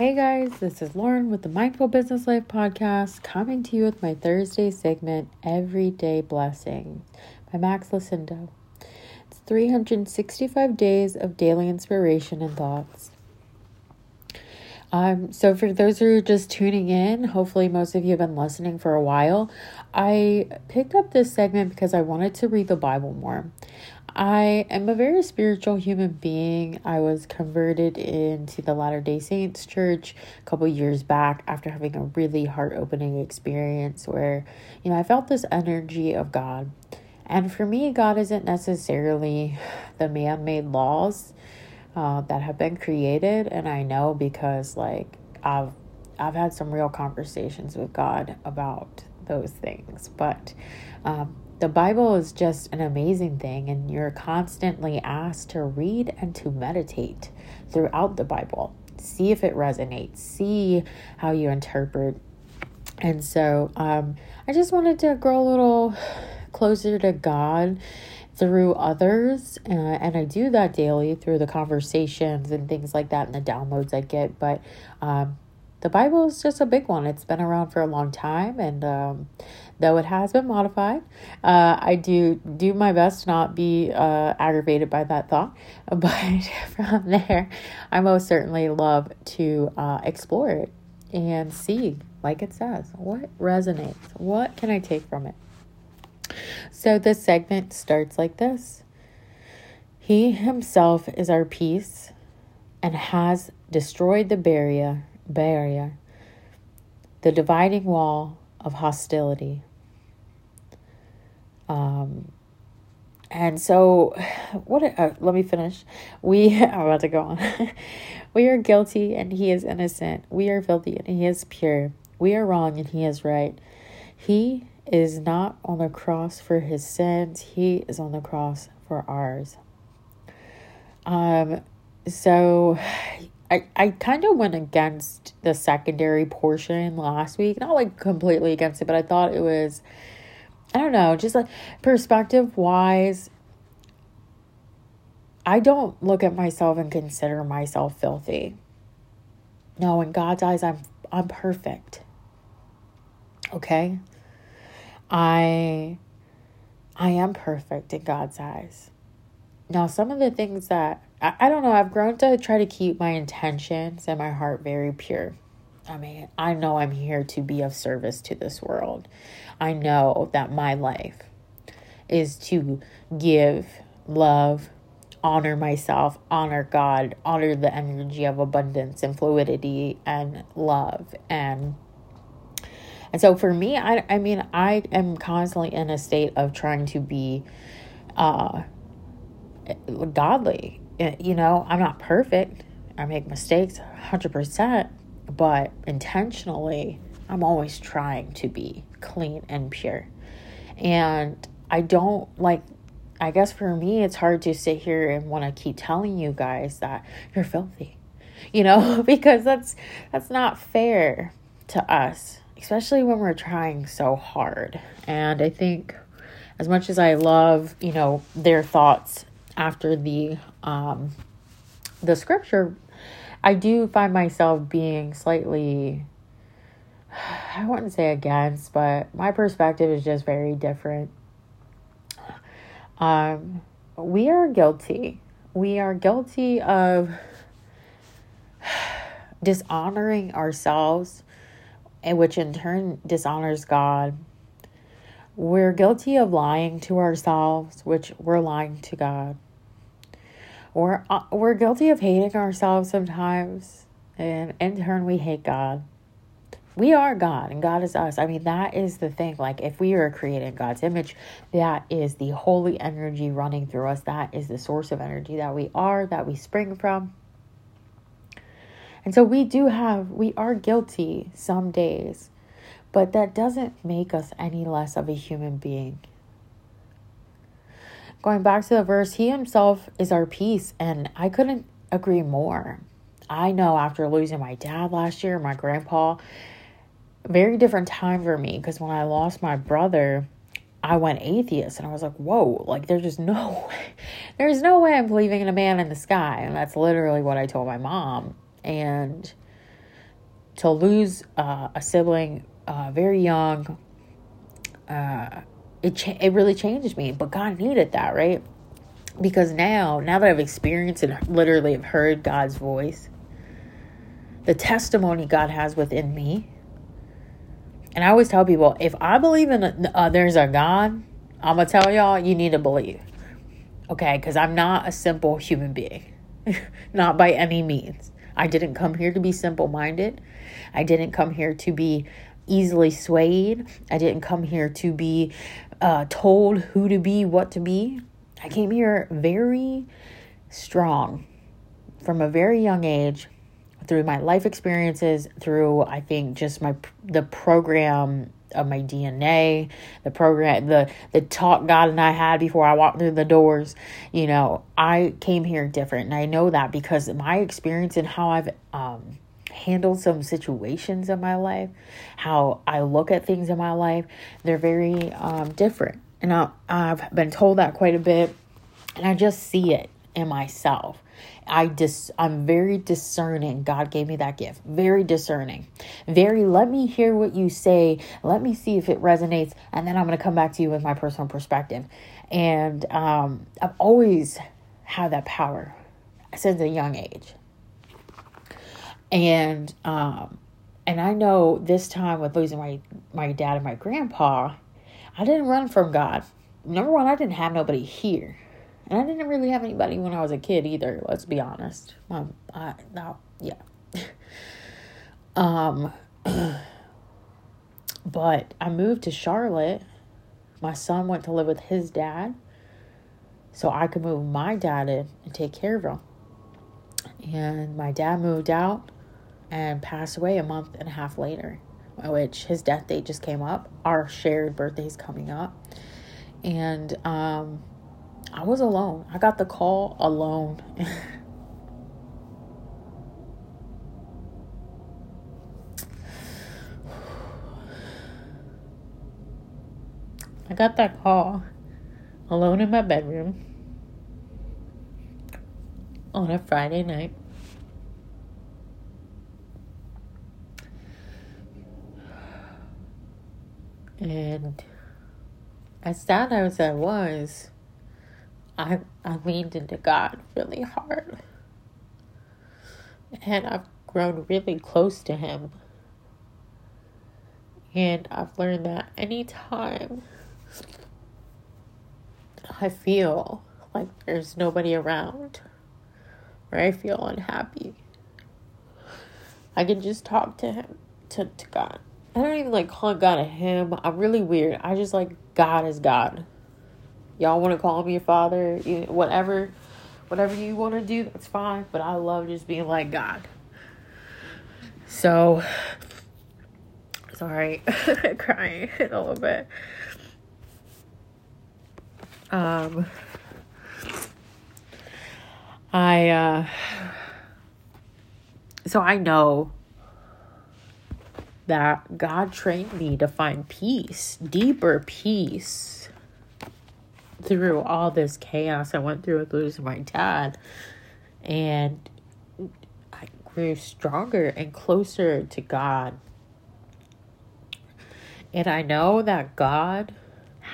Hey guys, this is Lauren with the Mindful Business Life podcast, coming to you with my Thursday segment, Everyday Blessing by Max Lucado. It's 365 days of daily inspiration and thoughts. Um, so, for those who are just tuning in, hopefully most of you have been listening for a while. I picked up this segment because I wanted to read the Bible more. I am a very spiritual human being. I was converted into the Latter day Saints church a couple years back after having a really heart opening experience where, you know, I felt this energy of God. And for me, God isn't necessarily the man made laws uh, that have been created. And I know because, like, I've I've had some real conversations with God about those things. But um, the Bible is just an amazing thing, and you're constantly asked to read and to meditate throughout the Bible. See if it resonates, see how you interpret. And so um, I just wanted to grow a little closer to God through others. Uh, and I do that daily through the conversations and things like that and the downloads I get. But um, the Bible is just a big one. It's been around for a long time. And um, though it has been modified. Uh, I do do my best to not be uh, aggravated by that thought, but from there, I most certainly love to uh, explore it and see, like it says, what resonates. What can I take from it? So the segment starts like this. He himself is our peace and has destroyed the barrier, barrier, the dividing wall of hostility. Um, and so, what? Uh, let me finish. We I'm about to go on. we are guilty and he is innocent. We are filthy and he is pure. We are wrong and he is right. He is not on the cross for his sins. He is on the cross for ours. Um. So, I I kind of went against the secondary portion last week. Not like completely against it, but I thought it was I don't know, just like perspective wise, I don't look at myself and consider myself filthy. No, in God's eyes, I'm I'm perfect. Okay? I I am perfect in God's eyes. Now, some of the things that I, I don't know, I've grown to try to keep my intentions and my heart very pure. I mean, I know I'm here to be of service to this world. I know that my life is to give, love, honor myself, honor God, honor the energy of abundance and fluidity and love and and so for me, I I mean, I am constantly in a state of trying to be uh godly. You know, I'm not perfect. I make mistakes 100%, but intentionally, I'm always trying to be clean and pure. And I don't like, I guess for me, it's hard to sit here and want to keep telling you guys that you're filthy, you know, because that's that's not fair to us, especially when we're trying so hard. And I think as much as I love, you know, their thoughts after the um the scripture, I do find myself being slightly I wouldn't say against, but my perspective is just very different. Um, we are guilty. We are guilty of dishonoring ourselves, and which in turn dishonors God. We're guilty of lying to ourselves, which we're lying to God. We're uh, we're guilty of hating ourselves sometimes, and in turn we hate God we are God and God is us. I mean, that is the thing. Like, if we are created in God's image, that is the holy energy running through us. That is the source of energy that we are, that we spring from. And so we do have, we are guilty some days, but that doesn't make us any less of a human being. Going back to the verse, He Himself is our peace, and I couldn't agree more. I know after losing my dad last year, my grandpa, very different time for me because when I lost my brother, I went atheist and I was like, whoa, like there's just no way, there's no way I'm believing in a man in the sky. And that's literally what I told my mom. And to lose uh, a sibling uh, very young, uh, it cha- it really changed me. But God needed that, right? Because now, now that I've experienced and literally have heard God's voice, the testimony God has within me. And I always tell people, if I believe in a, uh, there's a God, I'm gonna tell y'all you need to believe. Okay, because I'm not a simple human being, not by any means. I didn't come here to be simple minded. I didn't come here to be easily swayed. I didn't come here to be uh, told who to be, what to be. I came here very strong from a very young age through my life experiences, through I think just my the program of my DNA, the program, the the talk God and I had before I walked through the doors. You know, I came here different, and I know that because my experience and how I've um, handled some situations in my life, how I look at things in my life, they're very um, different, and I, I've been told that quite a bit, and I just see it in myself. I dis I'm very discerning. God gave me that gift. Very discerning. Very let me hear what you say. Let me see if it resonates and then I'm going to come back to you with my personal perspective. And um I've always had that power since a young age. And um and I know this time with losing my my dad and my grandpa, I didn't run from God. Number one, I didn't have nobody here. And I didn't really have anybody when I was a kid either, let's be honest. Um, I, no, yeah. um, but I moved to Charlotte. My son went to live with his dad. So I could move my dad in and take care of him. And my dad moved out and passed away a month and a half later, which his death date just came up. Our shared birthday's coming up. And um I was alone. I got the call alone. I got that call alone in my bedroom on a Friday night. And as sad as I was, I I leaned into God really hard. And I've grown really close to him. And I've learned that anytime I feel like there's nobody around or I feel unhappy, I can just talk to him, to, to God. I don't even like call God a him. I'm really weird. I just like God is God. Y'all want to call me a father, whatever, whatever you want to do, that's fine. But I love just being like God. So, sorry, crying a little bit. Um, I, uh, so I know that God trained me to find peace, deeper peace through all this chaos I went through with losing my dad. And I grew stronger and closer to God. And I know that God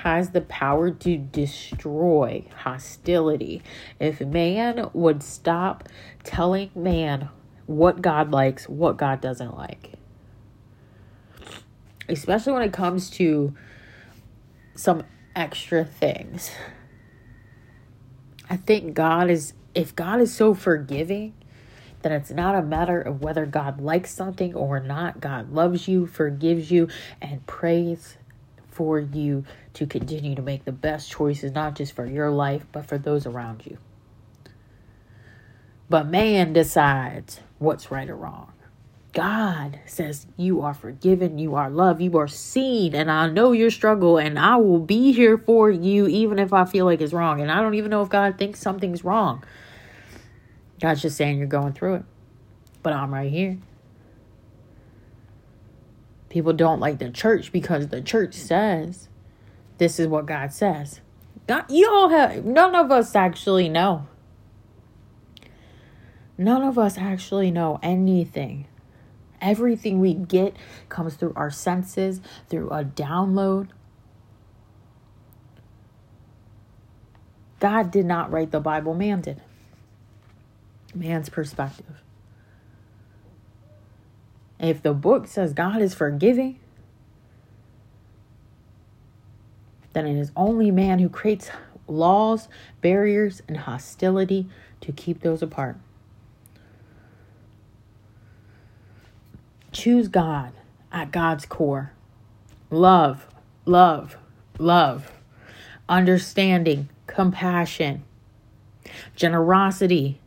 has the power to destroy hostility. If man would stop telling man what God likes, what God doesn't like. Especially when it comes to some extra things. I think God is, if God is so forgiving, that it's not a matter of whether God likes something or not. God loves you, forgives you, and prays for you to continue to make the best choices, not just for your life, but for those around you. But man decides what's right or wrong. God says you are forgiven, you are loved, you are seen, and I know your struggle, and I will be here for you even if I feel like it's wrong. And I don't even know if God thinks something's wrong. God's just saying you're going through it, but I'm right here. People don't like the church because the church says this is what God says. God, you all have, none of us actually know. None of us actually know anything Everything we get comes through our senses, through a download. God did not write the Bible, man did. Man's perspective. If the book says God is forgiving, then it is only man who creates laws, barriers, and hostility to keep those apart. Choose God at God's core. Love, love, love, understanding, compassion, generosity,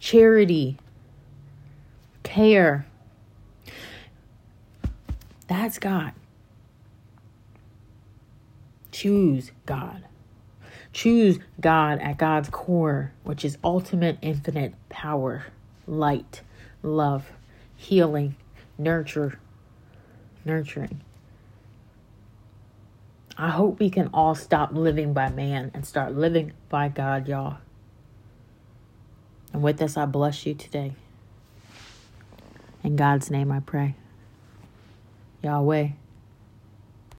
charity, care. That's God. Choose God. Choose God at God's core, which is ultimate infinite power, light, love, healing, nurture, nurturing. I hope we can all stop living by man and start living by God, y'all. And with this, I bless you today. In God's name I pray. Yahweh.